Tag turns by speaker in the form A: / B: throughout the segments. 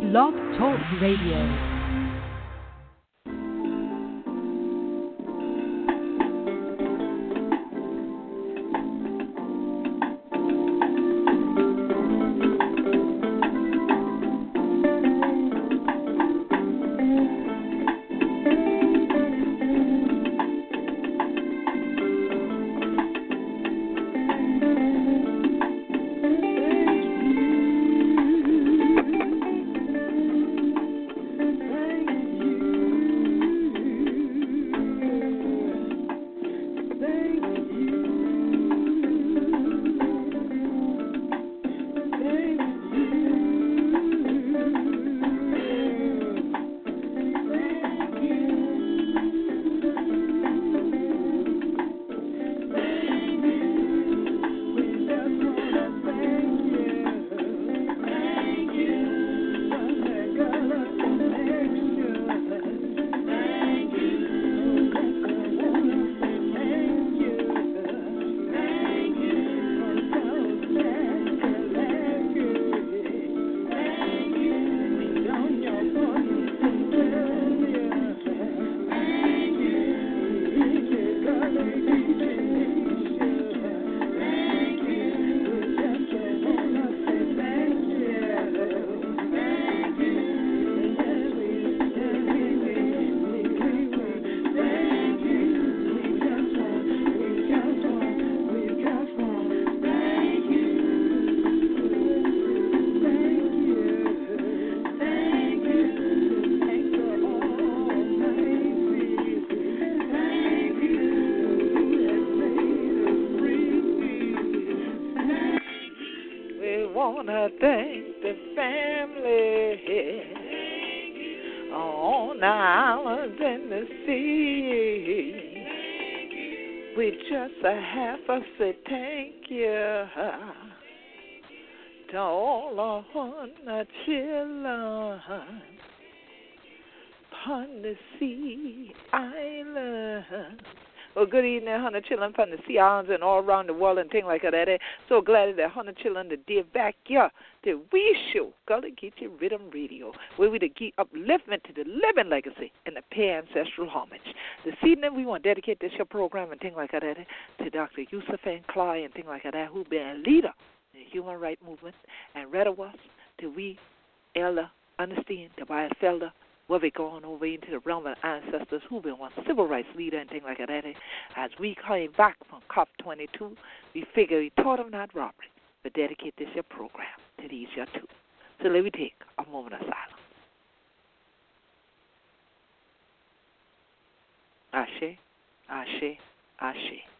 A: Blog Talk Radio.
B: Wanna thank the family on the islands and the sea. We just a half a say thank you to all of the children on the sea island. Well, good evening, hundred children from the sea islands and all around the world and things like that. Eh? So glad that hundred children to dear back here that we show Gullah Geechee Riddim Radio, where we to keep upliftment to the living legacy and the pay ancestral homage. This evening we want to dedicate this show program and things like that eh, to Dr. Yusuf and Clyde and things like that, who been a leader in the human rights movement and read of us to we elder understand the Bible felder what we going over into the realm of ancestors who've been one civil rights leader and things like that. As we came back from COP 22, we figure we taught them not robbery, but dedicate this your program to these your two. So let me take a moment of silence. Ashe, Ashe, Ashe.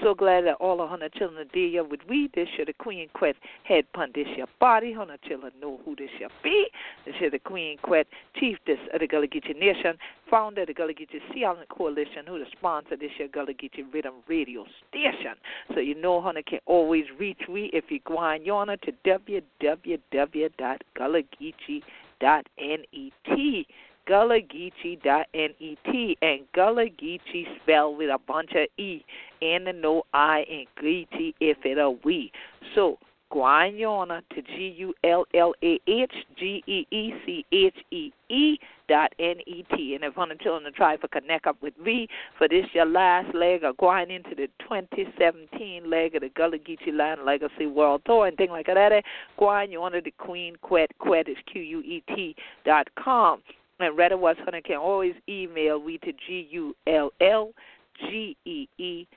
B: So glad that all her children dear with we. This year the Queen Quet head pun this year body. Her children know who this year be. This year the Queen Quet chief this of the Gullah Geechee Nation, founder of the Gullah Geechee Sea Island Coalition, who the sponsor this year Gullah Geechee Riddim Radio Station. So you know Hunter can always reach we if you go on yonder to www.gullahgeechee.net. Gullah-Geechee.net and Gullah Geechee spelled with a bunch of E and no I and Geechee if it a we. So Guayana to G U L L A H G E E C H E E dot N E T. And if one children to try to connect up with me for this your last leg of going into the 2017 leg of the Gullah Geechee Land Legacy World Tour and things like that, eh? Guayana the Queen Quet Quet is Q U E T dot com. And Retta West Hunter can always email we to G U L L G E E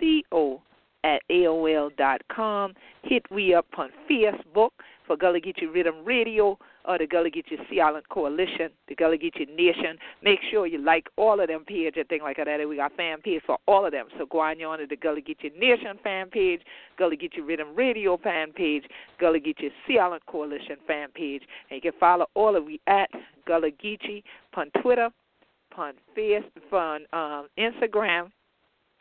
B: C O at AOL dot com. Hit we up on Facebook for Gullah Geechee Riddim Radio or the Gullah Geechee Sea Island Coalition, the Gullah Geechee Nation. Make sure you like all of them pages and things like that. We got fan page for all of them. So go on to the Gullah Geechee Nation fan page, Gullah Geechee Riddim Radio fan page, Gullah Geechee Sea Island Coalition fan page, and you can follow all of we at Gullah Geechee on Twitter, on Facebook, on um, Instagram,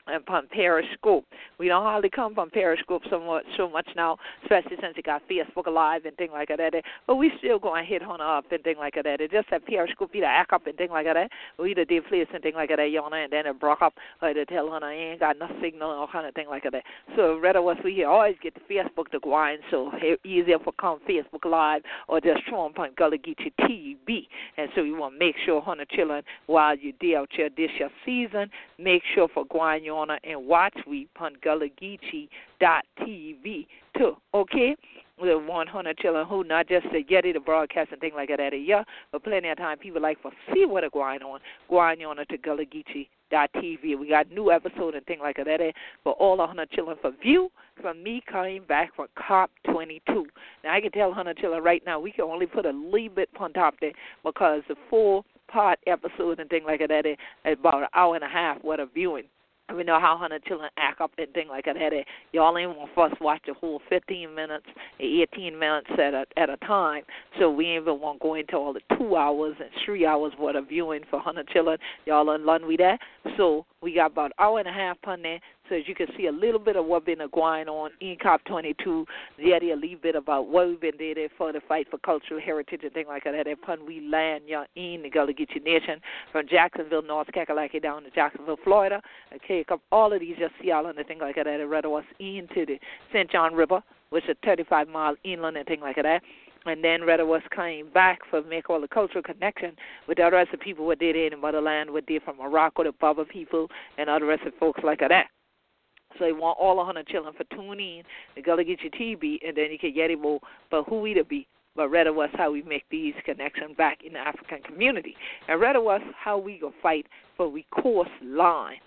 B: Uh, upon Periscope. We don't hardly come from Periscope so much, so much now, especially since it got Facebook Live and things like that. But we still going to hit on up and things like that. It just that Periscope either act up and things like that. We either did place and things like that, know, and then it broke up or they tell her I ain't got no signal or kind of thing like that. So rather was we always get the Facebook to go so easier for come Facebook Live or just throw on Gullah Geechee TV. And so we want to make sure, honey, children, while you deal out your this your season, make sure for going on and watch we dot TV too. Okay? We the 100 children who not just to get it a broadcast and things like that, yeah, but plenty of time people like for see what are going on, going on to Gullah dot TV. We got new episode and things like that for all the hundred children for view from me coming back from COP 22. Now I can tell hundred children right now we can only put a little bit on top there because the full part episode and things like that is about an hour and a half worth of viewing we know how hundred children act up and things like that. Y'all ain't want us watch the whole 15 minutes, eh, 18 minutes at a at a time. So we ain't even want go into all the two hours and three hours worth of viewing for hundred children. Y'all unlearn we that. So we got about hour and a half on there so as you can see a little bit of what been going on in COP22, yet a little bit about what we've been doing for the fight for cultural heritage and things like that. Upon we land you in the Gullah Geechee Nation from Jacksonville, North Kakalaki down to Jacksonville, Florida. Okay, all of these just see all and things like that. It rather was into the St. John River, which is 35 mile inland and things like that and then rather was coming back for make all the cultural connection with the rest of people what did in motherland, what they from Morocco, the Baba people, and other rest of folks like that. So they want all 100 children for tuning in. They gotta get your TV, and then you can get it more. But who we to be? But rather was how we make these connections back in the African community, and rather was how we go fight for we course line.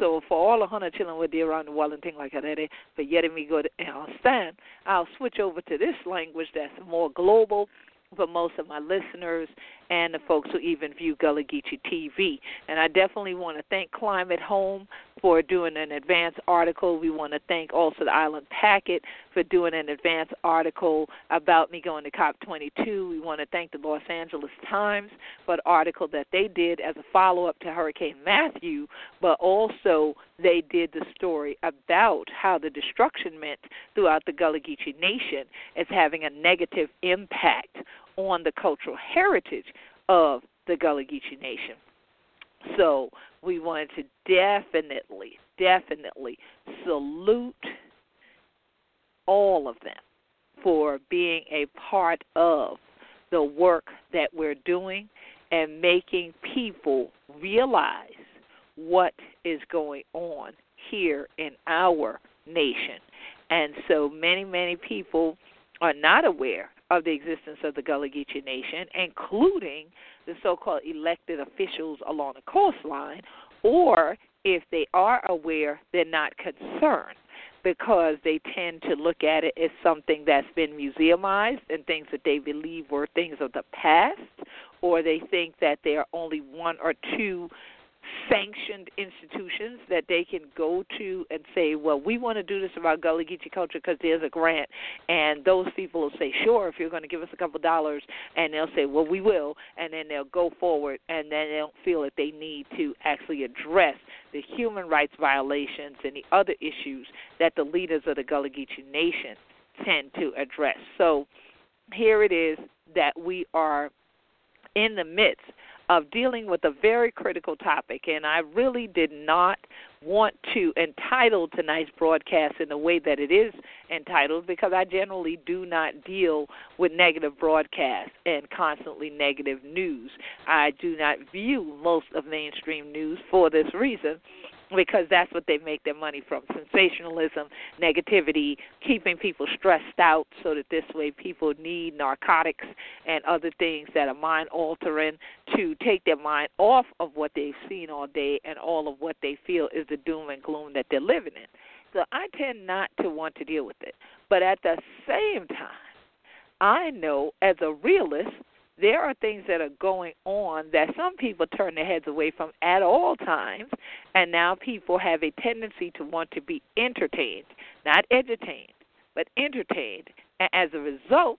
B: So for all the hundred children with there around the world and things like that, but yet me go to understand, I'll switch over to this language that's more global for most of my listeners and the folks who even view Gullah Geechee TV. And I definitely want to thank Climate Home for doing an advance article. We want to thank also the Island Packet for doing an advance article about me going to COP22. We want to thank the Los Angeles Times for the article that they did as a follow up to Hurricane Matthew, but also they did the story about how the destruction meant throughout the Gullah Geechee Nation is having a negative impact on the cultural heritage of the Gullah Geechee Nation. So we wanted to definitely, definitely salute all of them for being a part of the work that we're doing and making people realize what is going on here in our nation. And so many, many people are not aware of the existence of the Gullah Geechee Nation, including the so called elected officials along the coastline, or if they are aware, they're not concerned because they tend to look at it as something that's been museumized and things that they believe were things of the past, or they think that there are only one or two sanctioned institutions that they can go to and say, well, we want to do this about Gullah Geechee culture because there's a grant. And those people will say, sure, if you're going to give us a couple dollars. And they'll say, well, we will. And then they'll go forward and then they don't feel that they need to actually address the human rights violations and the other issues that the leaders of the Gullah Geechee Nation tend to address. So here it is that we are in the midst of dealing with a very critical topic, and I really did not want to entitle tonight's broadcast in the way that it is entitled because I generally do not deal with negative broadcasts and constantly negative news. I do not view most of mainstream news for this reason because that's what they make their money from sensationalism, negativity, keeping people stressed out so that this way people need narcotics and other things that are mind altering to take their mind off of what they've seen all day and all of what they feel is the doom and gloom that they're living in. So I tend not to want to deal with it. But at the same time, I know as a realist there are things that are going on that some people turn their heads away from at all times, and now people have a tendency to want to be entertained, not entertained, but entertained. And as a result,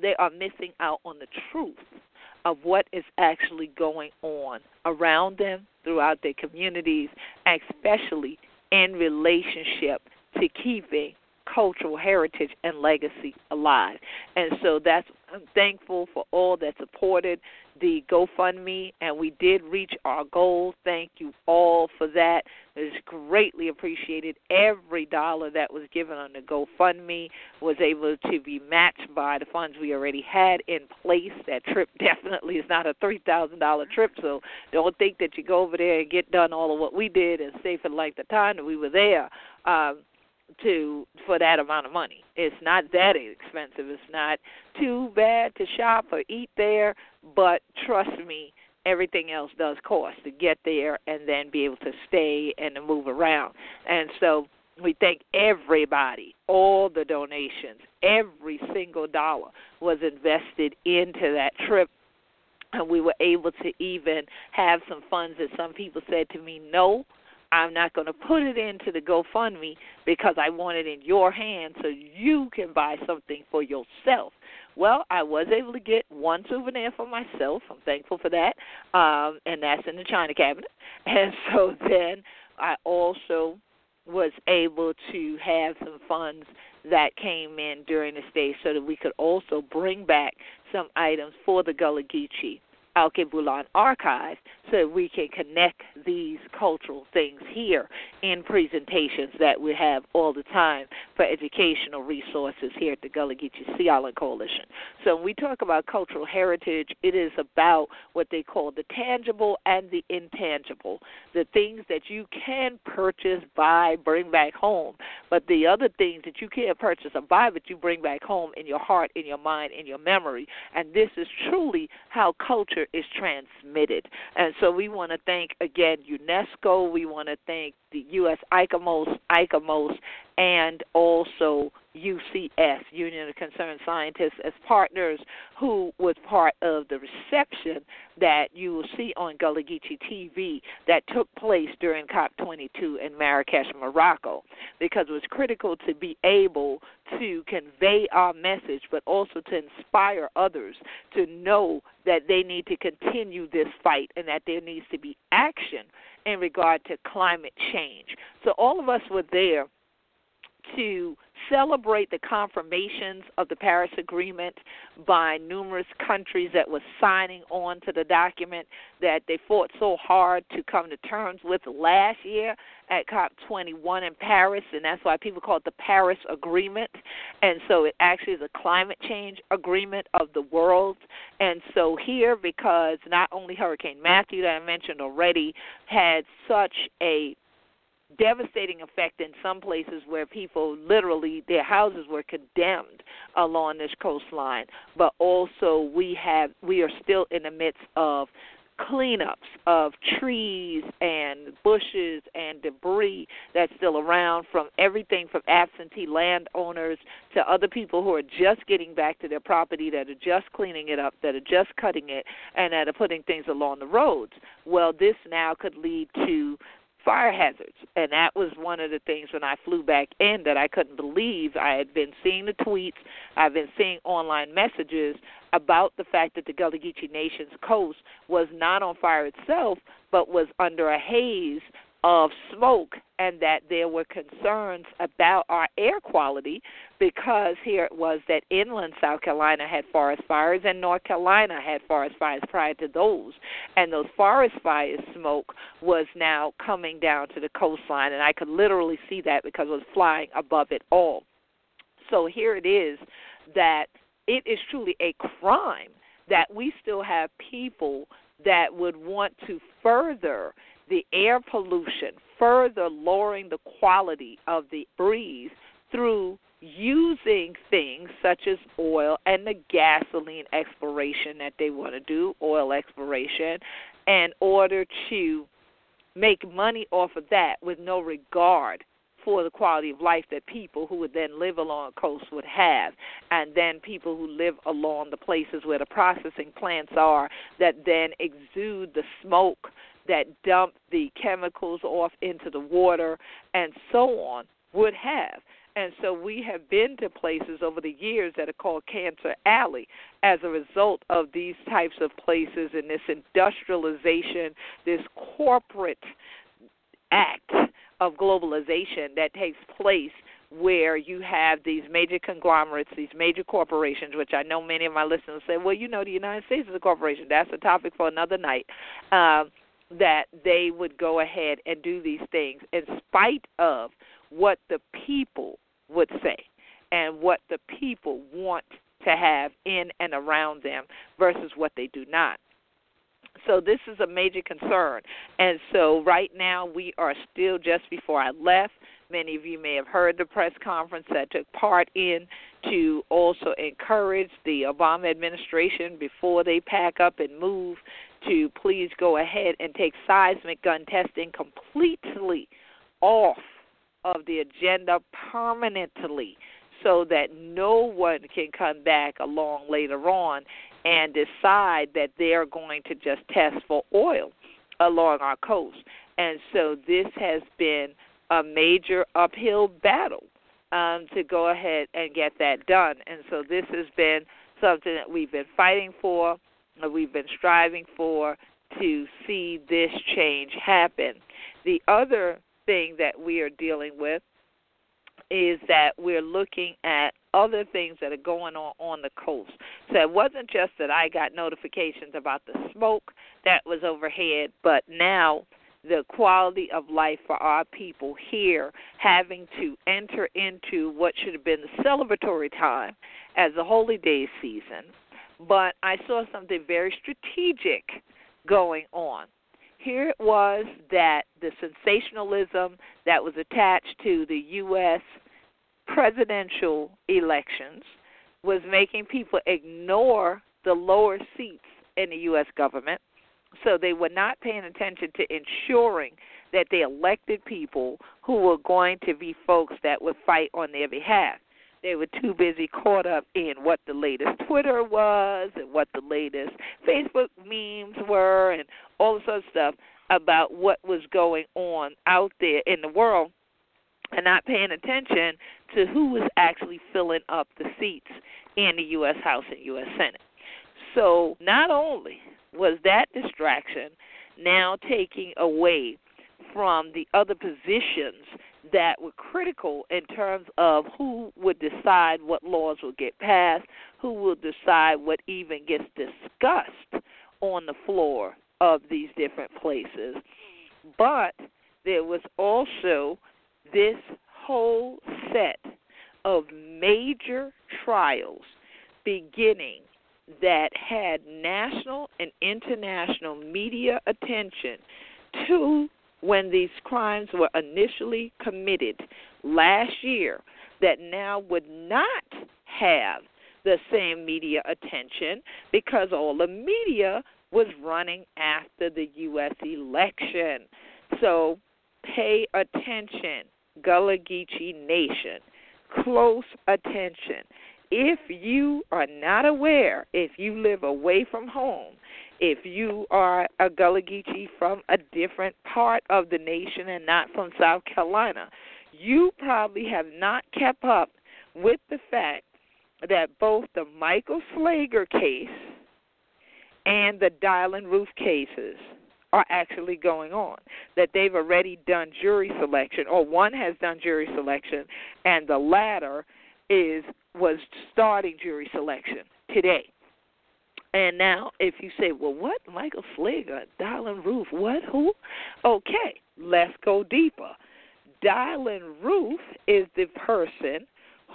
B: they are missing out on the truth of what is actually going on around them, throughout their communities, especially in relationship to keeping cultural heritage and legacy alive. And so that's I'm thankful for all that supported the GoFundMe and we did reach our goal. Thank you all for that. It's greatly appreciated. Every dollar that was given on the GoFundMe was able to be matched by the funds we already had in place. That trip definitely is not a three thousand dollar trip, so don't think that you go over there and get done all of what we did and stay for like the time that we were there. Um, to for that amount of money. It's not that expensive. It's not too bad to shop or eat there, but trust me, everything else does cost to get there and then be able to stay and to move around. And so we thank everybody, all the donations, every single dollar was invested into that trip and we were able to even have some funds that some people said to me no I'm not going to put it into the GoFundMe because I want it in your hands so you can buy something for yourself. Well, I was able to get one souvenir for myself. I'm thankful for that. Um, and that's in the china cabinet. And so then I also was able to have some funds that came in during the stay so that we could also bring back some items for the Gullah Geechee Alkebulan archive so we can connect these cultural things here in presentations that we have all the time for educational resources here at the Gullah Geechee Sea Island Coalition. So when we talk about cultural heritage, it is about what they call the tangible and the intangible, the things that you can purchase, buy, bring back home, but the other things that you can't purchase or buy but you bring back home in your heart, in your mind, in your memory. And this is truly how culture is transmitted. And so we want to thank again UNESCO. We want to thank the U.S. ICOMOS, ICOMOS, and also UCS, Union of Concerned Scientists, as partners who was part of the reception that you will see on Gullah Geechee TV that took place during COP22 in Marrakesh, Morocco, because it was critical to be able to convey our message, but also to inspire others to know that they need to continue this fight and that there needs to be action in regard to climate change. So all of us were there to celebrate the confirmations of the Paris Agreement by numerous countries that were signing on to the document that they fought so hard to come to terms with last year at COP21 in Paris, and that's why people call it the Paris Agreement. And so it actually is a climate change agreement of the world. And so here, because not only Hurricane Matthew that I mentioned already had such a devastating effect in some places where people literally their houses were condemned along this coastline. But also we have we are still in the midst of cleanups of trees and bushes and debris that's still around from everything from absentee landowners to other people who are just getting back to their property that are just cleaning it up that are just cutting it and that are putting things along the roads. Well this now could lead to fire hazards. And that was one of the things when I flew back in that I couldn't believe. I had been seeing the tweets, I've been seeing online messages about the fact that the Gullah Geechee Nation's coast was not on fire itself, but was under a haze of smoke and that there were concerns about our air quality because here it was that inland South Carolina had forest fires and North Carolina had forest fires prior to those. And those forest fires smoke was now coming down to the coastline and I could literally see that because it was flying above it all. So here it is that it is truly a crime that we still have people that would want to further the air pollution, further lowering the quality of the breeze through using things such as oil and the gasoline exploration that they want to do, oil exploration, in order to make money off of that with no regard for the quality of life that people who would then live along the coast would have, and then people who live along the places where the processing plants are that then exude the smoke that dump the chemicals off into the water and so on would have. And so we have been to places over the years that are called Cancer Alley as a result of these types of places and this industrialization, this corporate act of globalization that takes place where you have these major conglomerates, these major corporations, which I know many of my listeners say, well, you know, the United States is a corporation. That's a topic for another night. Um, that they would go ahead and do these things in spite of what the people would say and what the people want to have in and around them versus what they do not. So this is a major concern. And so right now we are still just before I left. Many of you may have heard the press conference that took part in to also encourage the Obama administration before they pack up and move to please go ahead and take seismic gun testing completely off of the agenda permanently so that no one can come back along later on and decide that they're going to just test for oil along our coast. And so this has been a major uphill battle um, to go ahead and get that done. And so this has been something that we've been fighting for, we've been striving for to see this change happen. The other thing that we are dealing with is that we're looking at other things that are going on on the coast. So it wasn't just that I got notifications about the smoke that was overhead, but now the quality of life for our people here having to enter into what should have been the celebratory time as the holy day season. But I saw something very strategic going on. Here it was that the sensationalism that was attached to the U.S. presidential elections was making people ignore the lower seats in the U.S. government so they were not paying attention to ensuring that they elected people who were going to be folks that would fight on their behalf. They were too busy caught up in what the latest Twitter was and what the latest Facebook memes were and all this other stuff about what was going on out there in the world and not paying attention to who was actually filling up the seats in the U.S. House and U.S. Senate. So not only was that distraction now taking away from the other positions that were critical in terms of who would decide what laws will get passed, who will decide what even gets discussed on the floor of these different places. But there was also this whole set of major trials beginning that had national and international media attention to when these crimes were initially committed last year that now would not have the same media attention because all the media was running after the U.S. election. So pay attention, Gullah Geechee Nation. Close attention if you are not aware, if you live away from home, if you are a Gullah Geechee from a different part of the nation and not from South Carolina, you probably have not kept up with the fact that both the Michael Slager case and the Dylann Roof cases are actually going on. That they've already done jury selection, or one has done jury selection, and the latter is was starting jury selection today. And now, if you say, well, what? Michael Slager, uh, Dylann Roof, what? Who? Okay, let's go deeper. Dylann Roof is the person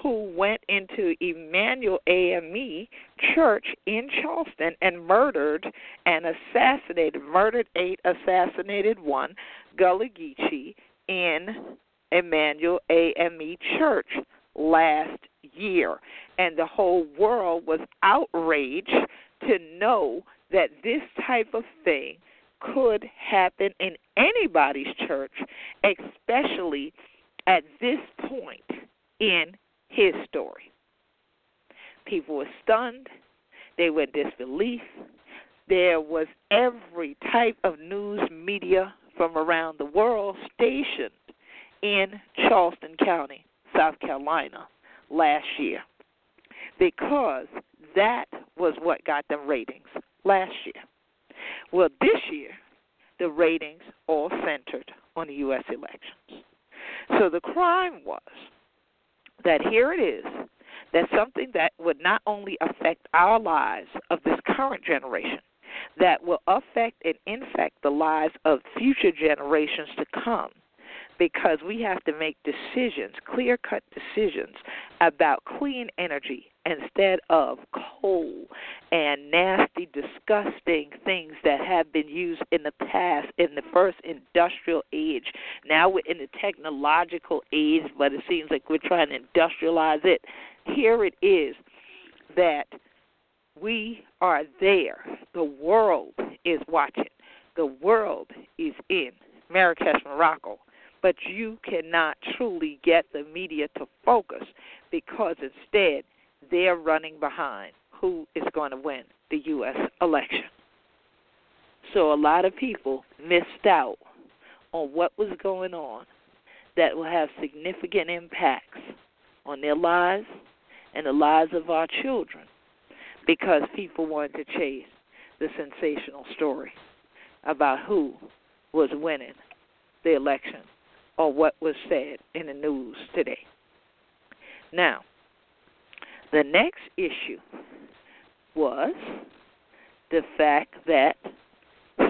B: who went into Emanuel AME Church in Charleston and murdered and assassinated, murdered eight, assassinated one, Gullah Geechee in Emanuel AME Church last year. And the whole world was outraged to know that this type of thing could happen in anybody's church, especially at this point in his story. People were stunned, they were in disbelief. There was every type of news media from around the world stationed in Charleston County South Carolina last year because that was what got them ratings last year. Well, this year, the ratings all centered on the U.S. elections. So the crime was that here it is that something that would not only affect our lives of this current generation, that will affect and infect the lives of future generations to come because we have to make decisions, clear cut decisions about clean energy instead of coal and nasty, disgusting things that have been used in the past in the first industrial age. Now we're in the technological age, but it seems like we're trying to industrialize it. Here it is that we are there. The world is watching. The world is in Marrakesh, Morocco. But you cannot truly get the media to focus because instead they're running behind who is going to win the U.S. election. So a lot of people missed out on what was going on that will have significant impacts on their lives and the lives of our children because people wanted to chase the sensational story about who was winning the election or what was said in the news today. Now, the next issue was the fact that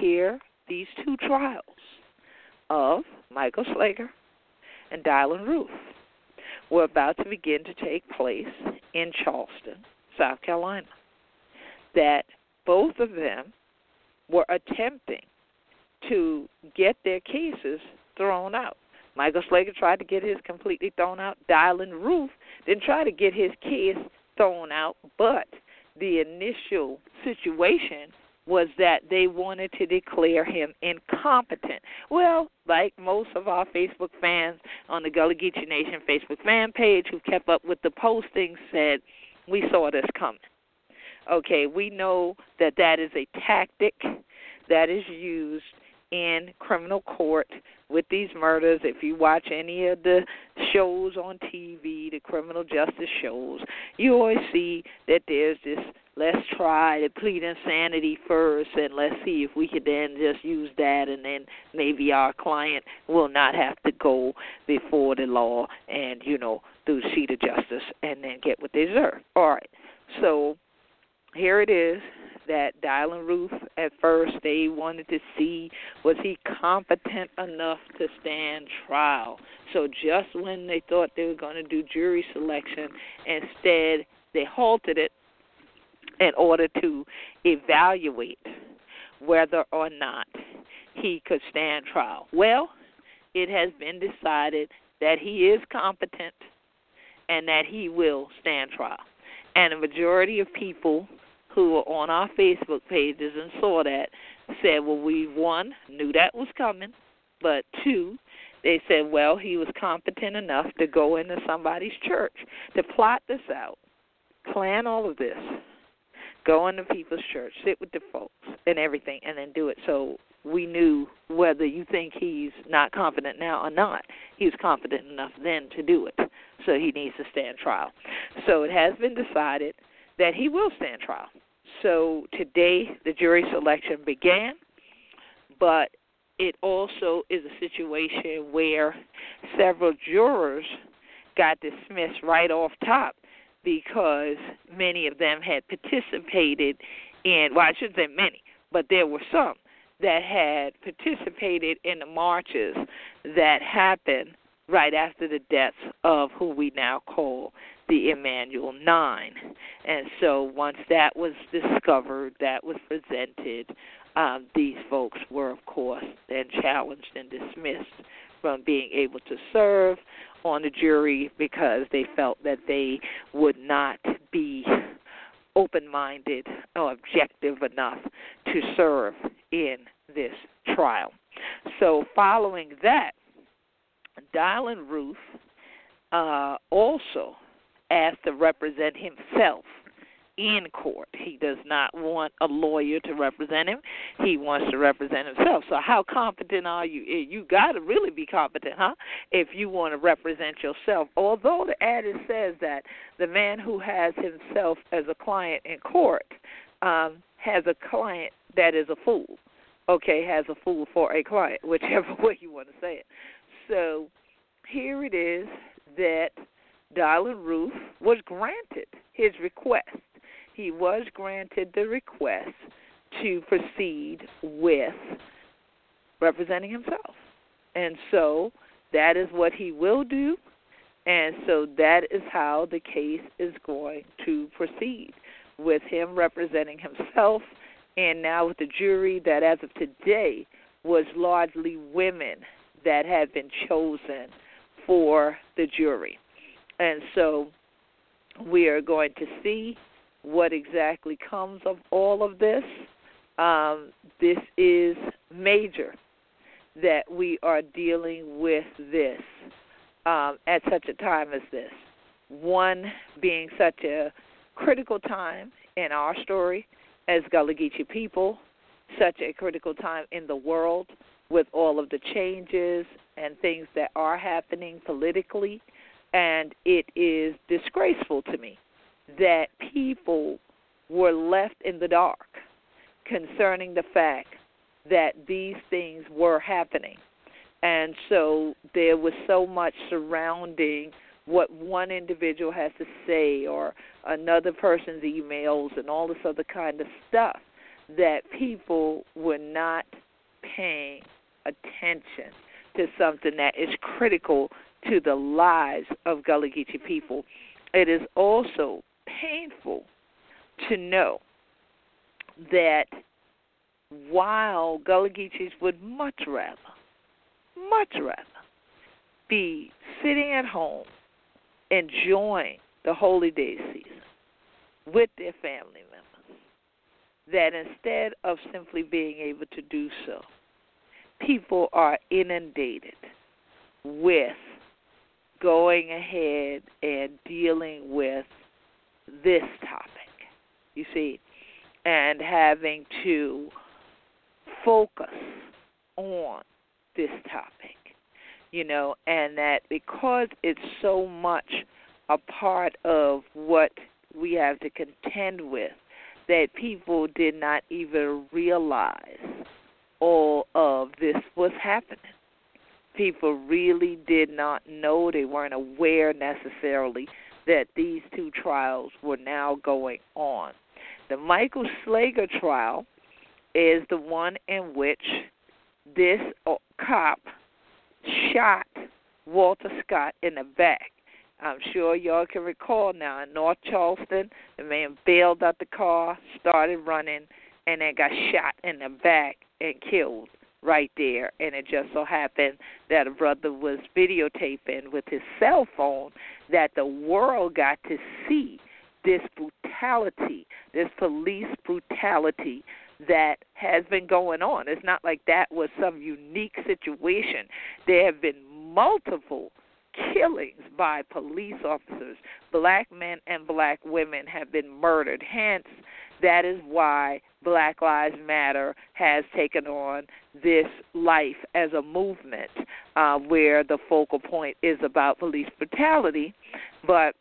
B: here these two trials of Michael Slager and Dylann Roof were about to begin to take place in Charleston, South Carolina. That both of them were attempting to get their cases thrown out. Michael Slager tried to get his completely thrown out. Dylann Roof didn't try to get his case thrown out, but the initial situation was that they wanted to declare him incompetent. Well, like most of our Facebook fans on the Gullah Geechee Nation Facebook fan page who kept up with the postings said, we saw this coming. Okay, we know that that is a tactic that is used in criminal court with these murders. If you watch any of the shows on TV, the criminal justice shows, you always see that there's this let's try to plead insanity first and let's see if we could then just use that and then maybe our client will not have to go before the law and, you know, through the seat of justice and then get what they deserve. All right. So here it is that Dylann Roof at first they wanted to see was he competent enough to stand trial. So just when they thought they were going to do jury selection, instead they halted it in order to evaluate whether or not he could stand trial. Well, it has been decided that he is competent and that he will stand trial. And a majority of people who were on our Facebook pages and saw that said, well, we, one, knew that was coming, but two, they said, well, he was competent enough to go into somebody's church, to plot this out, plan all of this, go into people's church, sit with the folks and everything, and then do it. So we knew whether you think he's not confident now or not, he was confident enough then to do it. So he needs to stand trial. So it has been decided that he will stand trial. So today the jury selection began, but it also is a situation where several jurors got dismissed right off top because many of them had participated in, well, I shouldn't say many, but there were some that had participated in the marches that happened right after the deaths of who we now call the Emanuel Nine. And so once that was discovered, that was presented, um, these folks were, of course, then challenged and dismissed from being able to serve on the jury because they felt that they would not be open minded or objective enough to serve in this trial. So, following that, Dylann Roof uh, also asked to represent himself in court. He does not want a lawyer to represent him. He wants to represent himself. So how competent are you? Eh, you got to really be competent, huh? If you want to represent yourself. Although the adage says that the man who has himself as a client in court um, has a client that is a fool. Okay, has a fool for a client, whichever way you want to say it. So here it is that Dylann Roof was granted his request. He was granted the request to proceed with representing himself. And so that is what he will do. And so that is how the case is going to proceed with him representing himself and now with the jury that as of today was largely women that had been chosen for the jury. And so we are going to see what exactly comes of all of this. Um, this is major that we are dealing with this um, at such a time as this. One being such a critical time in our story as Gullah Geechee people, such a critical time in the world with all of the changes and things that are happening politically. And it is disgraceful to me that people were left in the dark concerning the fact that these things were happening. And so there was so much surrounding what one individual has to say or another person's emails and all this other kind of stuff that people were not paying attention to something that is critical to the lives of Gullah Geechee people. It is also painful to know that while Gullah Geechees would much rather, much rather be sitting at home enjoying the holy day season with their family members, that instead of simply being able to do so, people are inundated with going ahead and dealing with this topic, you see, and having to focus on this topic, you know, and that because it's so much a part of what we have to contend with, that people did not even realize all of this was happening. People really did not know, they weren't aware necessarily that these two trials were now going on. The Michael Slager trial is the one in which this uh, cop shot Walter Scott in the back. I'm sure y'all can recall now in North Charleston, the man bailed out the car, started running, and then got shot in the back and killed right there. And it just so happened that a brother was videotaping with his cell phone that the world got to see this brutality, this police brutality that has been going on. It's not like that was some unique situation. There have been multiple killings by police officers. Black men and black women have been murdered. Hence, that is why Black Lives Matter has taken on this life as a movement uh, where the focal point is about police brutality. But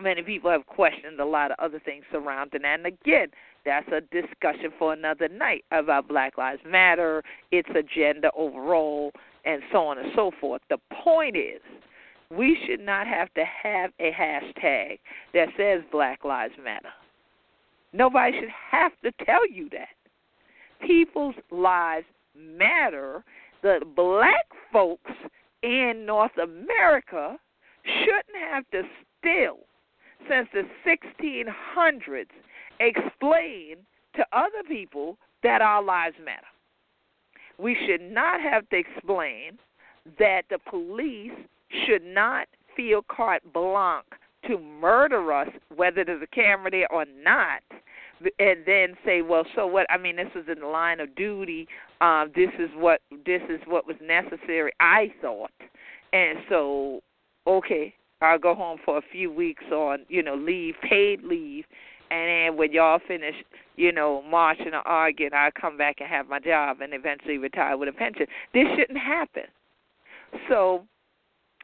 B: many people have questioned a lot of other things surrounding that. And again, that's a discussion for another night about Black Lives Matter, its agenda overall, and so on and so forth. The point is, we should not have to have a hashtag that says Black Lives Matter. Nobody should have to tell you that. People's lives matter. The black folks in North America shouldn't have to still, since the 1600s, explain to other people that our lives matter. We should not have to explain that the police should not feel carte blanche to murder us, whether there's a camera there or not, and then say, well, so what? I mean, this was in the line of duty. Um, this is what this is what was necessary. I thought, and so okay, I'll go home for a few weeks on you know leave, paid leave, and then when y'all finish, you know, marching or arguing, I'll come back and have my job and eventually retire with a pension. This shouldn't happen. So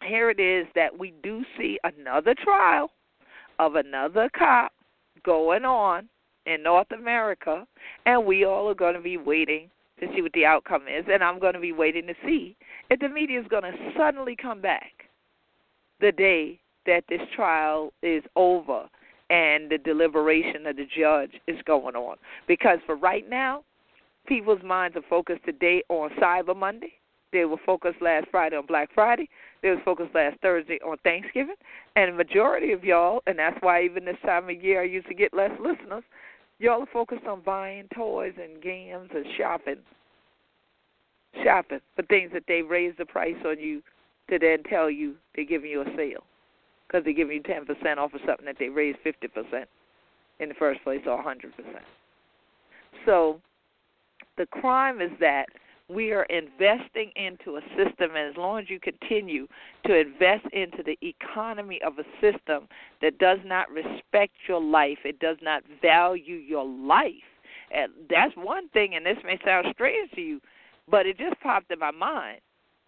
B: here it is that we do see another trial of another cop going on in North America, and we all are going to be waiting to see what the outcome is, and I'm going to be waiting to see if the media is going to suddenly come back the day that this trial is over and the deliberation of the judge is going on. Because for right now, people's minds are focused today on Cyber Monday. They were focused last Friday on Black Friday. They was focused last Thursday on Thanksgiving. And majority of y'all, and that's why even this time of year I used to get less listeners, y'all are focused on buying toys and games and shopping. Shopping for things that they raised the price on you to then tell you they're giving you a sale because they're giving you 10% off of something that they raised 50% in the first place or 100%. So the crime is that we are investing into a system, and as long as you continue to invest into the economy of a system that does not respect your life, it does not value your life. And that's one thing, and this may sound strange to you, but it just popped in my mind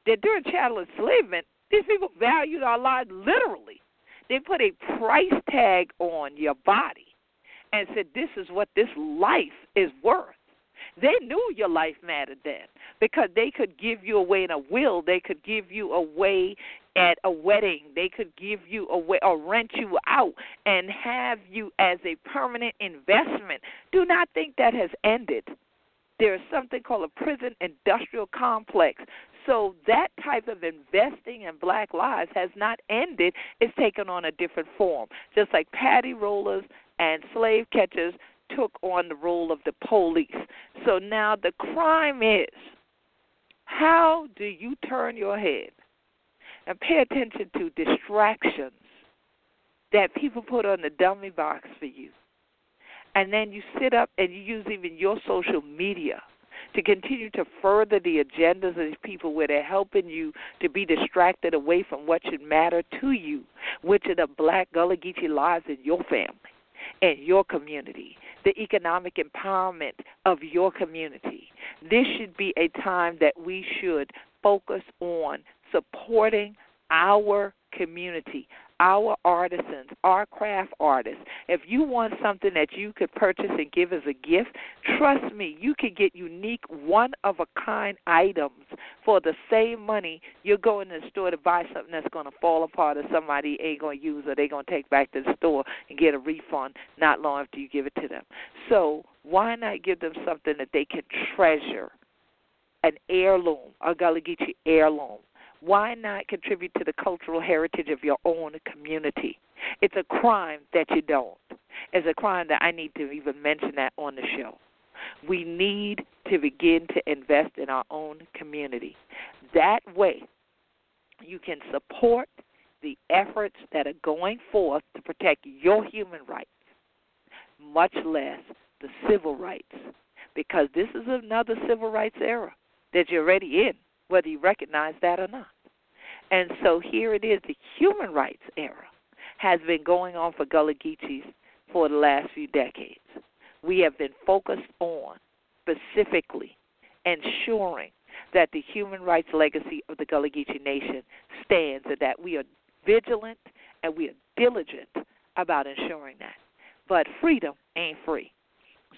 B: that during chattel enslavement, these people valued our lives literally. They put a price tag on your body and said, This is what this life is worth. They knew your life mattered then because they could give you away in a will. They could give you away at a wedding. They could give you away or rent you out and have you as a permanent investment. Do not think that has ended. There is something called a prison industrial complex. So that type of investing in black lives has not ended. It's taken on a different form. Just like paddy rollers and slave catchers took on the role of the police. So now the crime is how do you turn your head and pay attention to distractions that people put on the dummy box for you? And then you sit up and you use even your social media to continue to further the agendas of these people where they're helping you to be distracted away from what should matter to you, which are the black Gullah Geechee lives in your family and your community, the economic empowerment of your community. This should be a time that we should focus on supporting our community, our artisans, our craft artists. If you want something that you could purchase and give as a gift, trust me, you can get unique, one of a kind items for the same money you're going to the store to buy something that's going to fall apart or somebody ain't going to use or they're going to take back to the store and get a refund not long after you give it to them. So, why not give them something that they can treasure? An heirloom, a Gullah Geechee heirloom why not contribute to the cultural heritage of your own community? It's a crime that you don't. It's a crime that I need to even mention that on the show. We need to begin to invest in our own community. That way, you can support the efforts that are going forth to protect your human rights, much less the civil rights, because this is another civil rights era that you're already in, whether you recognize that or not. And so here it is, the human rights era has been going on for Gullah Geechees for the last few decades. We have been focused on specifically ensuring that the human rights legacy of the Gullah Geechee Nation stands and that we are vigilant and we are diligent about ensuring that. But freedom ain't free.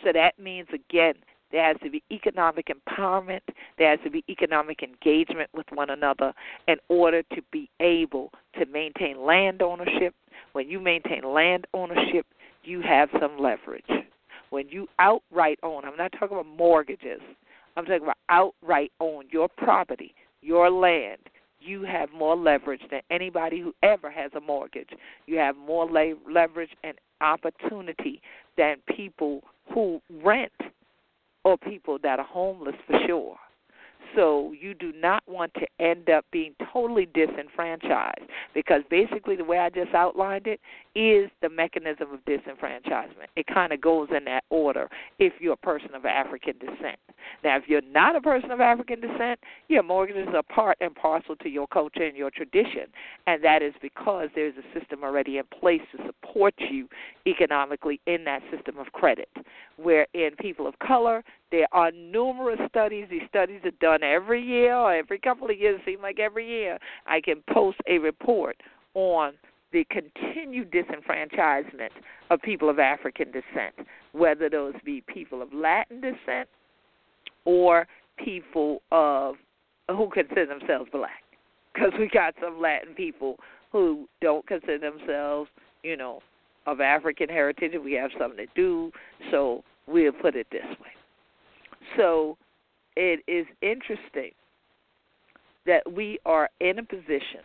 B: So that means, again, there has to be economic empowerment. There has to be economic engagement with one another in order to be able to maintain land ownership. When you maintain land ownership, you have some leverage. When you outright own, I'm not talking about mortgages, I'm talking about outright own your property, your land. You have more leverage than anybody who ever has a mortgage. You have more leverage and opportunity than people who rent or people that are homeless for sure. So you do not want to end up being totally disenfranchised because basically the way I just outlined it is the mechanism of disenfranchisement. It kind of goes in that order if you're a person of African descent. Now, if you're not a person of African descent, your mortgages are part and parcel to your culture and your tradition. And that is because there's a system already in place to support you economically in that system of credit. Where in people of color, there are numerous studies. These studies are done every year or every couple of years, it seems like every year. I can post a report on the continued disenfranchisement of people of African descent, whether those be people of Latin descent or people of who consider themselves black. Because we got some Latin people who don't consider themselves, you know, of African heritage, we have some that do. So we'll put it this way. So it is interesting that we are in a position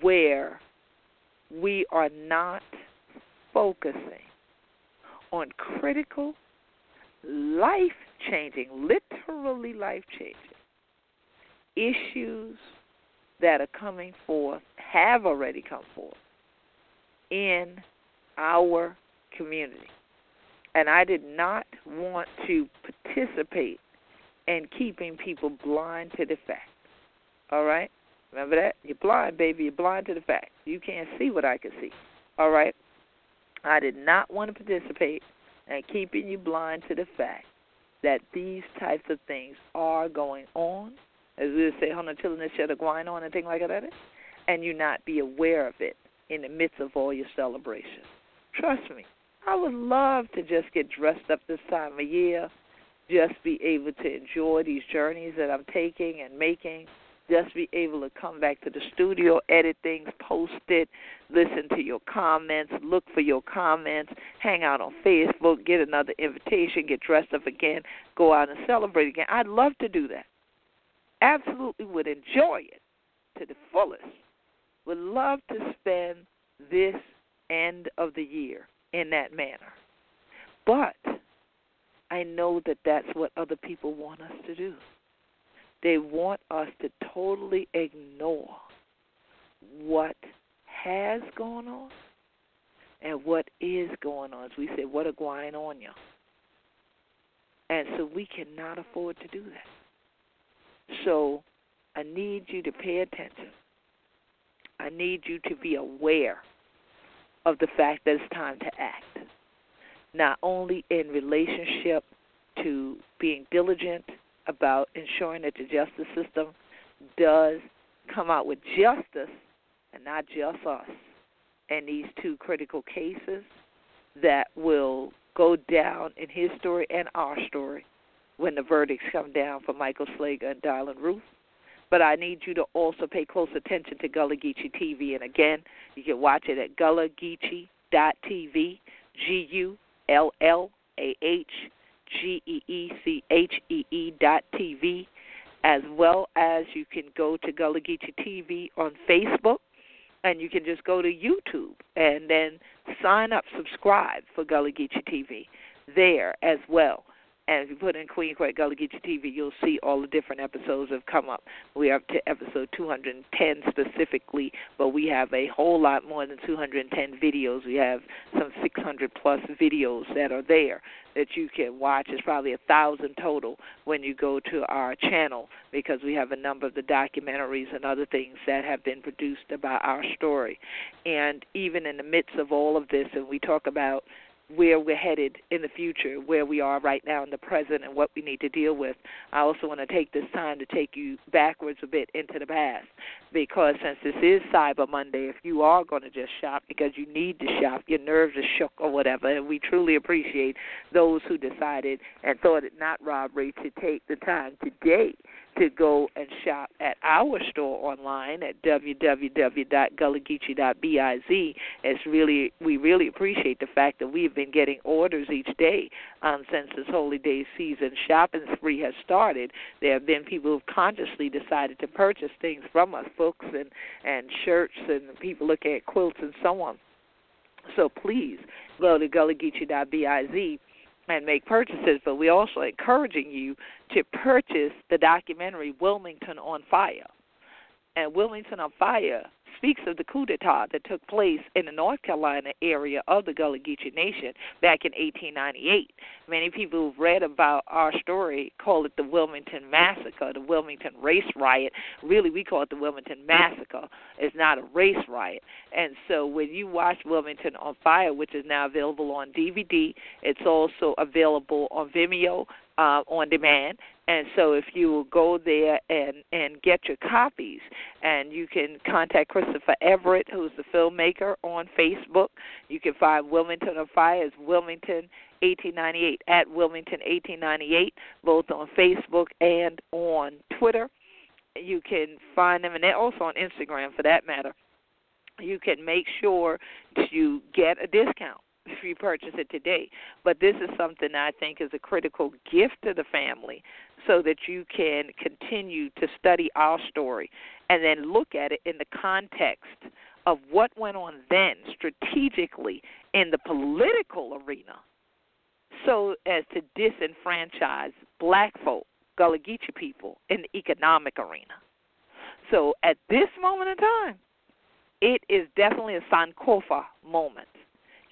B: where we are not focusing on critical, life changing, literally life changing issues that are coming forth, have already come forth in our community. And I did not want to participate in keeping people blind to the fact. All right? Remember that? You're blind, baby. You're blind to the fact. You can't see what I can see. All right? I did not want to participate in keeping you blind to the fact that these types of things are going on. As we say, children this shit are going on and things like that. And you not be aware of it in the midst of all your celebrations. Trust me, I would love to just get dressed up this time of year, just be able to enjoy these journeys that I'm taking and making just be able to come back to the studio, edit things, post it, listen to your comments, look for your comments, hang out on Facebook, get another invitation, get dressed up again, go out and celebrate again. I'd love to do that. Absolutely would enjoy it to the fullest. Would love to spend this end of the year in that manner. But I know that that's what other people want us to do. They want us to totally ignore what has gone on and what is going on. As we say, what are going on you? And so we cannot afford to do that. So I need you to pay attention. I need you to be aware of the fact that it's time to act. Not only in relationship to being diligent about ensuring that the justice system does come out with justice and not just us in these two critical cases that will go down in his story and our story when the verdicts come down for Michael Slager and Dylann Roof. But I need you to also pay close attention to Gullah Geechee TV. And again, you can watch it at gullahgeechee.tv, G U L L A H G E E C H E E dot TV, as well as you can go to Gullah Geechee TV on Facebook, and you can just go to YouTube and then sign up, subscribe for Gullah Geechee TV there as well. And if you put in Queen Quet Gullah Geechee TV, you'll see all the different episodes have come up. We are up to episode 210 specifically, but we have a whole lot more than 210 videos. We have some 600 plus videos that are there that you can watch. It's probably a thousand total when you go to our channel because we have a number of the documentaries and other things that have been produced about our story. And even in the midst of all of this, and we talk about where we're headed in the future, where we are right now in the present, and what we need to deal with. I also want to take this time to take you backwards a bit into the past because since this is Cyber Monday, if you are going to just shop because you need to shop, your nerves are shook or whatever, and we truly appreciate those who decided and thought it not robbery to take the time today to go and shop at our store online at www.gullahgeechee.biz. It's really we really appreciate the fact that we've been getting orders each day um, since this Holy Day season shopping spree has started. There have been people who've consciously decided to purchase things from us, books and and shirts, and people looking at quilts and so on. So please go to gullahgeechee.biz and make purchases, but we're also encouraging you to purchase the documentary Wilmington on Fire. And Wilmington on Fire speaks of the coup d'etat that took place in the North Carolina area of the Gullah Geechee Nation back in 1898. Many people who've read about our story call it the Wilmington Massacre, the Wilmington Race Riot. Really, we call it the Wilmington Massacre. It's not a race riot. And so when you watch Wilmington on Fire, which is now available on DVD, it's also available on Vimeo uh, on demand. And so if you will go there and and get your copies, and you can contact Christopher Everett, who's the filmmaker, on Facebook. You can find Wilmington on Fire as Wilmington 1898 at Wilmington 1898, both on Facebook and on Twitter. You can find them, and they're also on Instagram for that matter. You can make sure to get a discount if you purchase it today. But this is something I think is a critical gift to the family so that you can continue to study our story and then look at it in the context of what went on then strategically in the political arena so as to disenfranchise black folk, Gullah Geechee people, in the economic arena. So at this moment in time, it is definitely a Sankofa moment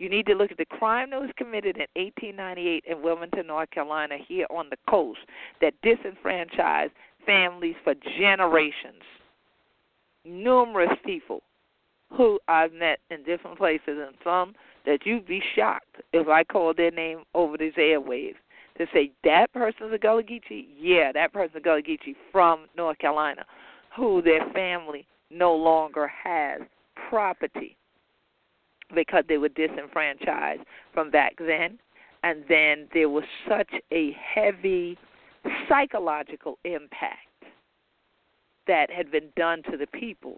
B: you need to look at the crime that was committed in 1898 in Wilmington, North Carolina, here on the coast, that disenfranchised families for generations. Numerous people who I've met in different places, and some that you'd be shocked if I called their name over these airwaves to say that person's a Gullah Geechee. Yeah, that person's a Gullah Geechee from North Carolina, who their family no longer has property because they were disenfranchised from back then. And then there was such a heavy psychological impact that had been done to the people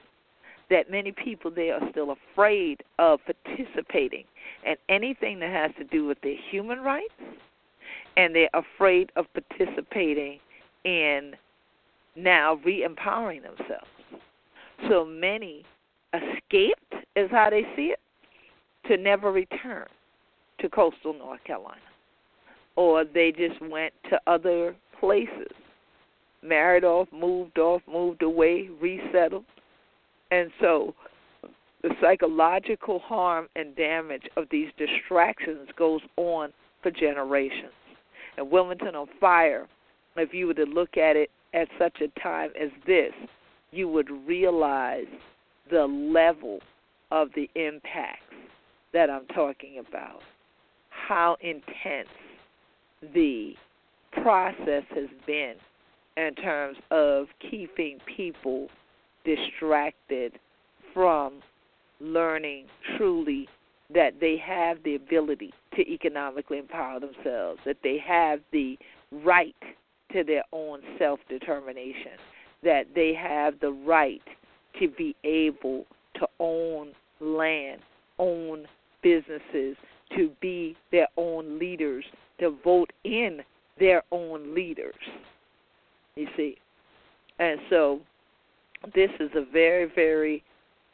B: that many people there are still afraid of participating in anything that has to do with their human rights and they're afraid of participating in now re empowering themselves. So many escaped, is how they see it, to never return to coastal North Carolina. Or they just went to other places, married off, moved off, moved away, resettled. And so the psychological harm and damage of these distractions goes on for generations. And Wilmington on Fire, if you were to look at it at such a time as this, you would realize the level of the impacts that I'm talking about. How intense the process has been in terms of keeping people distracted from learning truly that they have the ability to economically empower themselves, that they have the right to their own self determination, that they have the right to be able to own land, own businesses to be their own leaders, to vote in their own leaders. You see? And so this is a very, very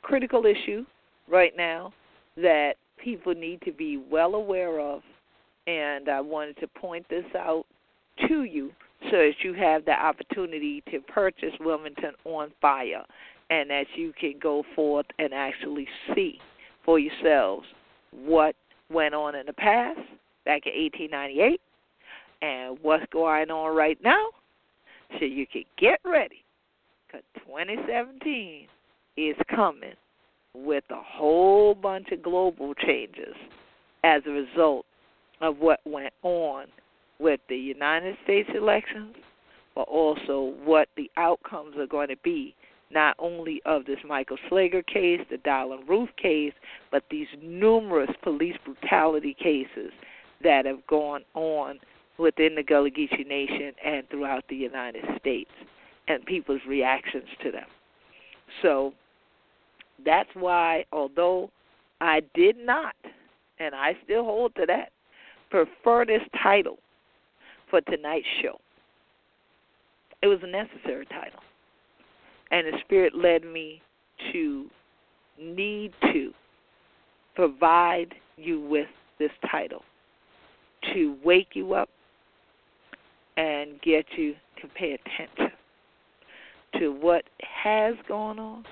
B: critical issue right now that people need to be well aware of. And I wanted to point this out to you so that you have the opportunity to purchase Wilmington on Fire and that you can go forth and actually see for yourselves what went on in the past, back in 1898, and what's going on right now, so you can get ready. Because 2017 is coming with a whole bunch of global changes as a result of what went on with the United States elections, but also what the outcomes are going to be not only of this Michael Slager case, the Dylann Roof case, but these numerous police brutality cases that have gone on within the Gullah Geechee Nation and throughout the United States, and people's reactions to them. So that's why, although I did not, and I still hold to that, prefer this title for tonight's show, it was a necessary title and the Spirit led me to need to provide you with this title to wake you up and get you to pay attention to what has gone on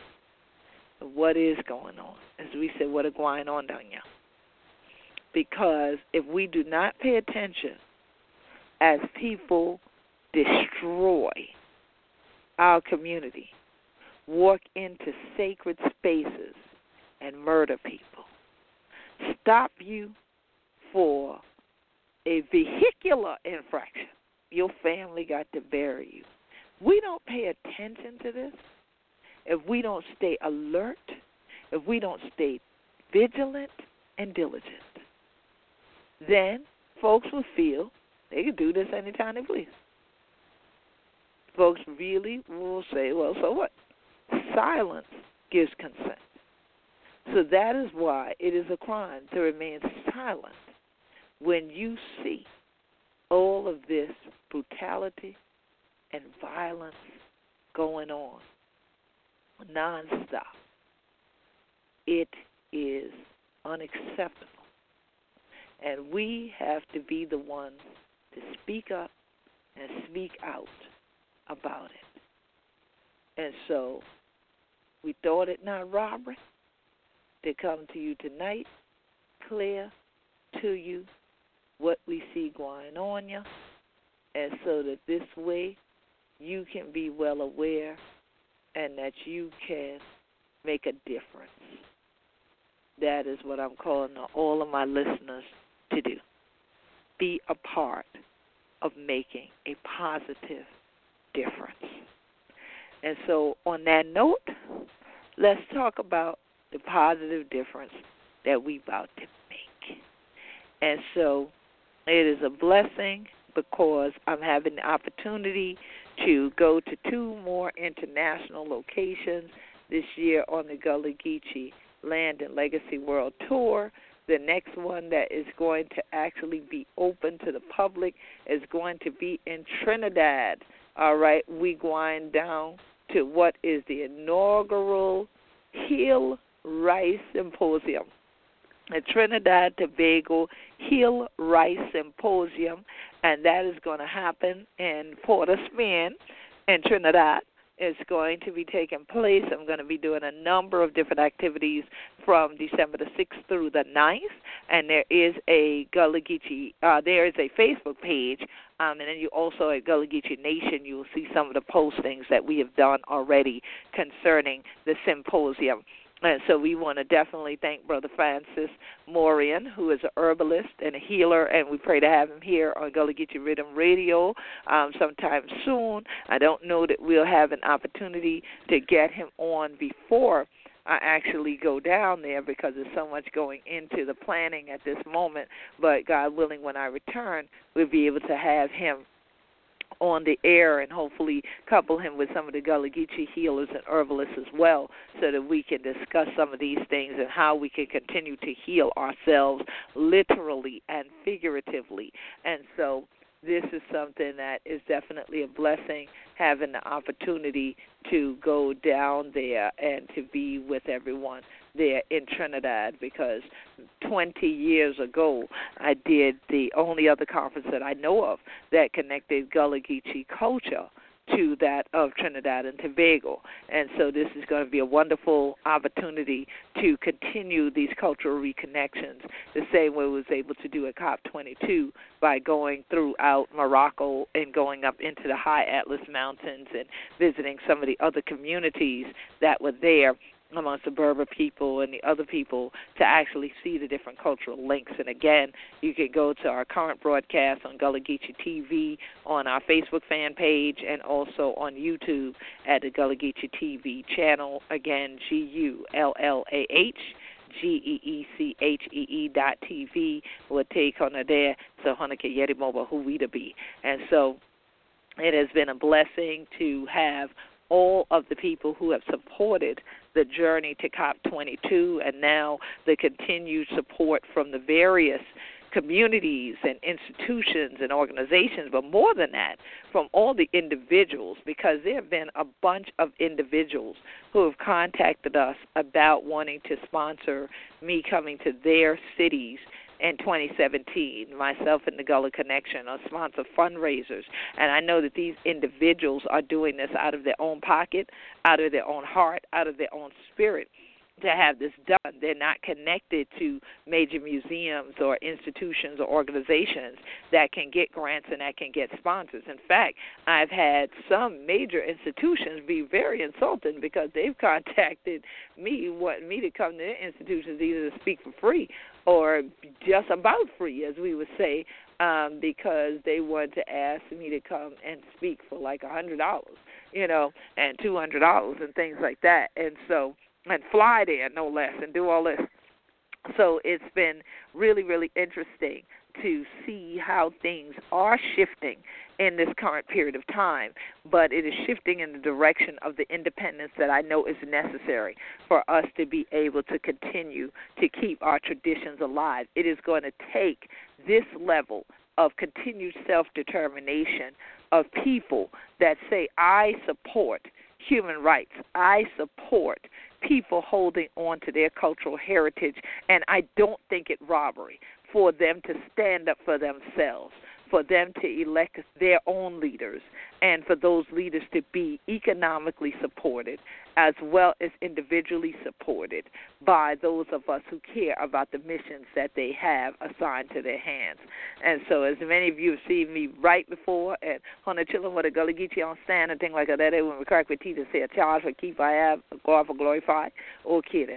B: of what is going on. As we said, what is going on down here. Because if we do not pay attention as people destroy our community, walk into sacred spaces, and murder people, stop you for a vehicular infraction, your family got to bury you. We don't pay attention to this. If we don't stay alert, if we don't stay vigilant and diligent, then folks will feel they can do this anytime they please. Folks really will say, well, so what? Silence gives consent. So that is why it is a crime to remain silent when you see all of this brutality and violence going on nonstop. It is unacceptable. And we have to be the ones to speak up and speak out about it. And so we thought it not robbery to come to you tonight, clear to you what we see going on you, and so that this way you can be well aware and that you can make a difference. That is what I'm calling on all of my listeners to do. Be a part of making a positive difference. And so, on that note, let's talk about the positive difference that we about to make. And so, it is a blessing because I'm having the opportunity to go to two more international locations this year on the Gullah Geechee Land and Legacy World Tour. The next one that is going to actually be open to the public is going to be in Trinidad. All right, we going down to what is the inaugural Heal Rice Symposium the Trinidad Tobago Heal Rice Symposium, and that is going to happen in Port of Spain in Trinidad. It's going to be taking place. I'm going to be doing a number of different activities from December the 6th through the 9th, and there is a Gullah Geechee, uh, there is a Facebook page, um, and then you also at Gullah Geechee Nation, you will see some of the postings that we have done already concerning the symposium. And so we want to definitely thank Brother Francis Morian, who is a herbalist and a healer, and we pray to have him here on Gullah Geechee Riddim Radio um, sometime soon. I don't know that we'll have an opportunity to get him on before I actually go down there because there's so much going into the planning at this moment. But God willing, when I return, we'll be able to have him on the air and hopefully couple him with some of the Gullah Geechee healers and herbalists as well so that we can discuss some of these things and how we can continue to heal ourselves literally and figuratively. And so this is something that is definitely a blessing having the opportunity to go down there and to be with everyone there in Trinidad because 20 years ago I did the only other conference that I know of that connected Gullah Geechee culture to that of Trinidad and Tobago. And so this is going to be a wonderful opportunity to continue these cultural reconnections the same way we was able to do at COP22 by going throughout Morocco and going up into the high Atlas Mountains and visiting some of the other communities that were there amongst the people and the other people to actually see the different cultural links. And again, you can go to our current broadcast on Gullah Geechee TV, on our Facebook fan page, and also on YouTube at the Gullah Geechee TV channel. Again, G U L L A H. G E E C H E E dot TV will take on there so Hanukkah Yeti Mobile Who we to be. And so it has been a blessing to have all of the people who have supported the journey to COP22 and now the continued support from the various communities and institutions and organizations, but more than that, from all the individuals, because there have been a bunch of individuals who have contacted us about wanting to sponsor me coming to their cities in 2017, myself and the Gullah Connection, are sponsor fundraisers. And I know that these individuals are doing this out of their own pocket, out of their own heart, out of their own spirit. to have this done. They're not connected to major museums or institutions or organizations that can get grants and that can get sponsors. In fact, I've had some major institutions be very insulting because they've contacted me, wanting me to come to their institutions either to speak for free or just about free, as we would say, um, because they want to ask me to come and speak for like a hundred dollars, you know, and two hundred dollars and things like that. And so and fly there no less and do all this. So it's been really, really interesting to see how things are shifting in this current period of time, but it is shifting in the direction of the independence that I know is necessary for us to be able to continue to keep our traditions alive. It is going to take this level of continued self determination of people that say, I support human rights, I support people holding on to their cultural heritage, and I don't think it robbery for them to stand up for themselves for them to elect their own leaders and for those leaders to be economically supported as well as individually supported by those of us who care about the missions that they have assigned to their hands. And so, as many of you have seen me right before and the children with a Gullah Geechee on stand and things like that, when we crack with teachers say a charge for keep I have, God for glorify, or kid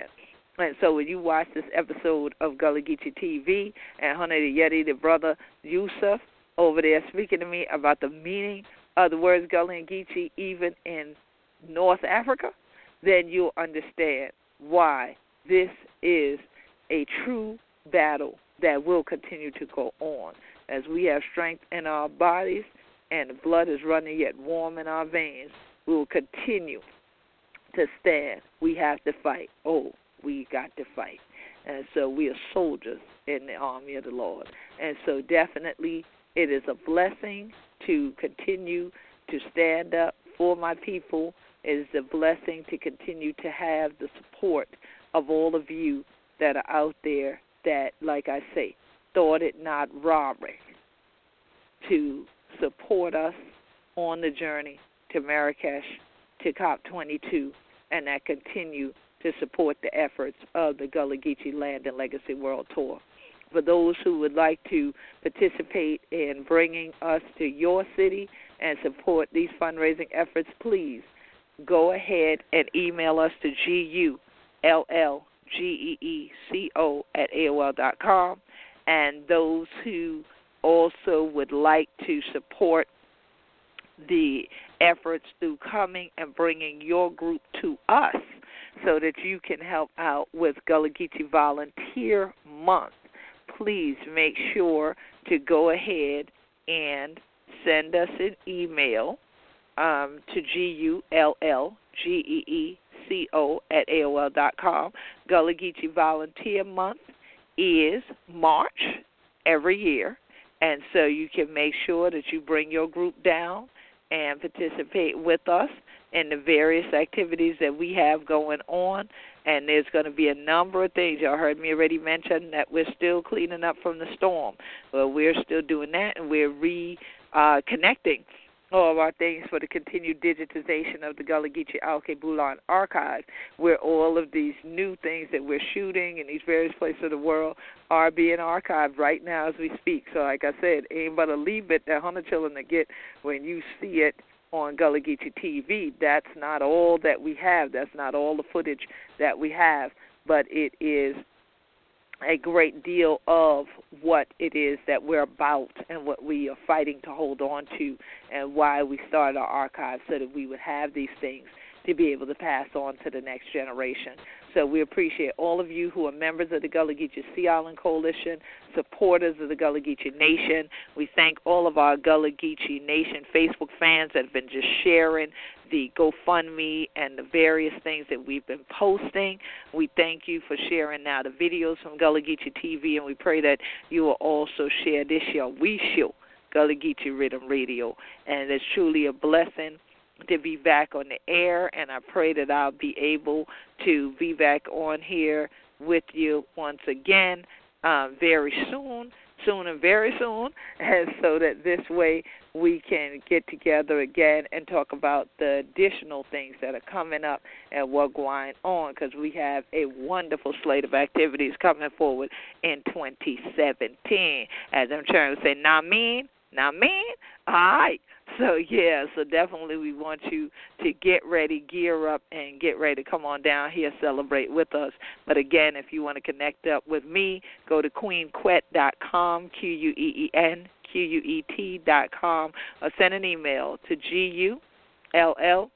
B: and so when you watch this episode of Gullah Geechee TV and Honey the Yeti, the brother Yusuf, over there speaking to me about the meaning of the words Gullah and Geechee even in North Africa, then you'll understand why this is a true battle that will continue to go on. As we have strength in our bodies and the blood is running yet warm in our veins, we will continue to stand. We have to fight. Oh, we got to fight. And so we are soldiers in the army of the Lord. And so definitely it is a blessing to continue to stand up for my people. It is a blessing to continue to have the support of all of you that are out there that, like I say, thought it not robbery to support us on the journey to Marrakesh, to COP22, and that continue to support the efforts of the Gullah Geechee Land and Legacy World Tour for those who would like to participate in bringing us to your city and support these fundraising efforts, please go ahead and email us to gullgeeco at aol dot com. And those who also would like to support the efforts through coming and bringing your group to us so that you can help out with Gullah Geechee Volunteer Month please make sure to go ahead and send us an email um, to G-U-L-L-G-E-E-C-O at AOL dot com. Gullah Geechee Volunteer Month is March every year, and so you can make sure that you bring your group down and participate with us in the various activities that we have going on and there's going to be a number of things. Y'all heard me already mention that we're still cleaning up from the storm. Well, we're still doing that, and we're reconnecting uh, all of our things for the continued digitization of the Gullah Geechee Auke Bulan archive, where all of these new things that we're shooting in these various places of the world are being archived right now as we speak. So, like I said, ain't but a little bit that hundred children to get when you see it on Gullah Geechee TV. That's not all that we have. That's not all the footage that we have, but it is a great deal of what it is that we're about and what we are fighting to hold on to and why we started our archives so that we would have these things to be able to pass on to the next generation. So we appreciate all of you who are members of the Gullah Geechee Sea Island Coalition, supporters of the Gullah Geechee Nation. We thank all of our Gullah Geechee Nation Facebook fans that have been just sharing the GoFundMe and the various things that we've been posting. We thank you for sharing now the videos from Gullah Geechee TV, and we pray that you will also share this year. We show Gullah Geechee Riddim Radio, and it's truly a blessing to be back on the air, and I pray that I'll be able to be back on here with you once again uh, very soon soon and very soon, and so that this way we can get together again and talk about the additional things that are coming up and what's going on because we have a wonderful slate of activities coming forward in 2017. As I'm trying to say, now mean, now mean, all right. So yeah, so definitely we want you to get ready, gear up, and get ready to come on down here, celebrate with us. But again, if you want to connect up with me, go to queenquet.com, Q U E E N Q U E T dot com, or send an email to G U L L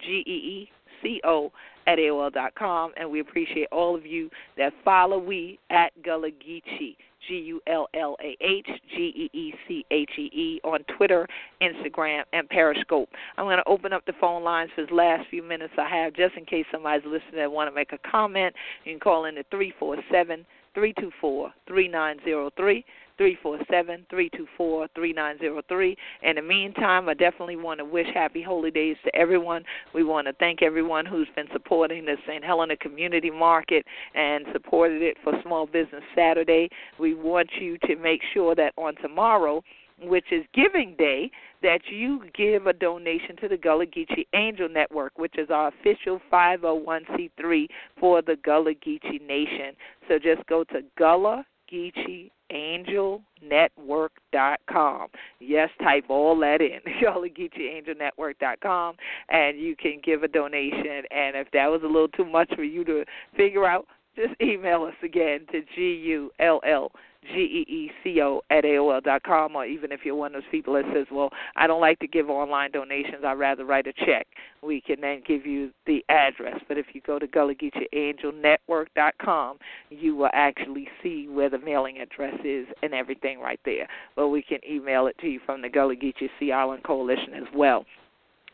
B: G E E C O at AOL dot com. And we appreciate all of you that follow we at Gullah Geechee. G U L L A H G E E C H E E on Twitter, Instagram, and Periscope. I'm going to open up the phone lines for the last few minutes I have just in case somebody's listening that want to make a comment. You can call in at 347 324 3903. 347 324 3903. In the meantime, I definitely want to wish happy holy days to everyone. We want to thank everyone who's been supporting the St. Helena Community Market and supported it for Small Business Saturday. We want you to make sure that on tomorrow, which is Giving Day, that you give a donation to the Gullah Geechee Angel Network, which is our official 501c3 for the Gullah Geechee Nation. So just go to Gullah Geechee angelnetwork.com. Yes, type all that in, angelnetwork.com, and you can give a donation. And if that was a little too much for you to figure out, just email us again to G U L L G E E C O at AOL dot com, or even if you're one of those people that says, Well, I don't like to give online donations, I'd rather write a check. We can then give you the address. But if you go to Gullah Geechee Angel Network dot com, you will actually see where the mailing address is and everything right there. But we can email it to you from the Gullah Geechee Sea Island Coalition as well.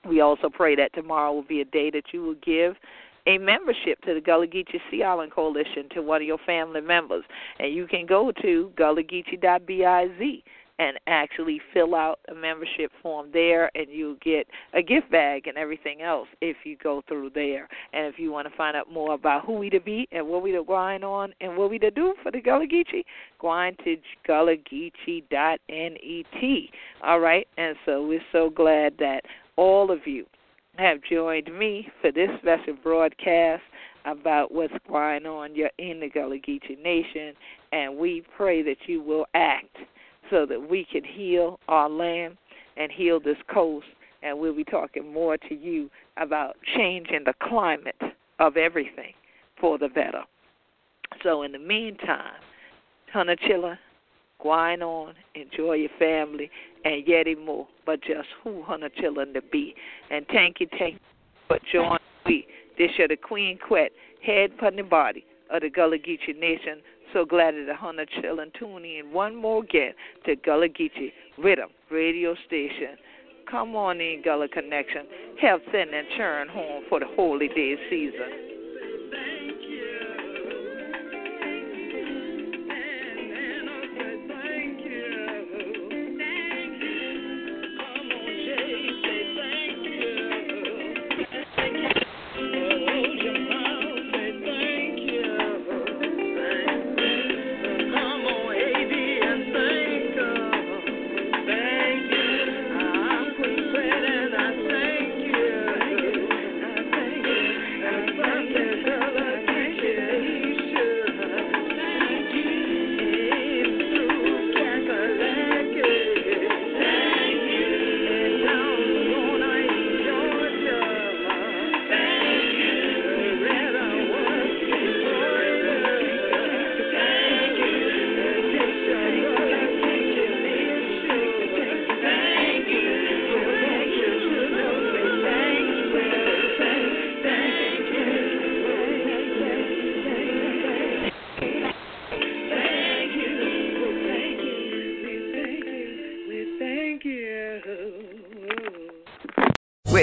B: We also pray that tomorrow will be a day that you will give a membership to the Gullah Geechee Sea Island Coalition to one of your family members. And you can go to gullahgeechee.biz and actually fill out a membership form there and you'll get a gift bag and everything else if you go through there. And if you want to find out more about who we to be and what we to grind on and what we to do for the Gullah Geechee, on to gullahgeechee.net. All right? And so we're so glad that all of you have joined me for this special broadcast about what's going on in the Gullah Geechee Nation, and we pray that you will act so that we can heal our land and heal this coast. And we'll be talking more to you about changing the climate of everything for the better. So, in the meantime, Hunachilla, grind on, enjoy your family, and yet more. Just who Hunter chillin' to be. And thank you, thank you for joining me. This year the Queen Quet, head pun the body of the Gullah Geechee Nation. So glad that the Hunter chillin' tune in one more again to Gullah Geechee Riddim Radio Station. Come on in, Gullah Connection. Help send and churn home for the holy day season.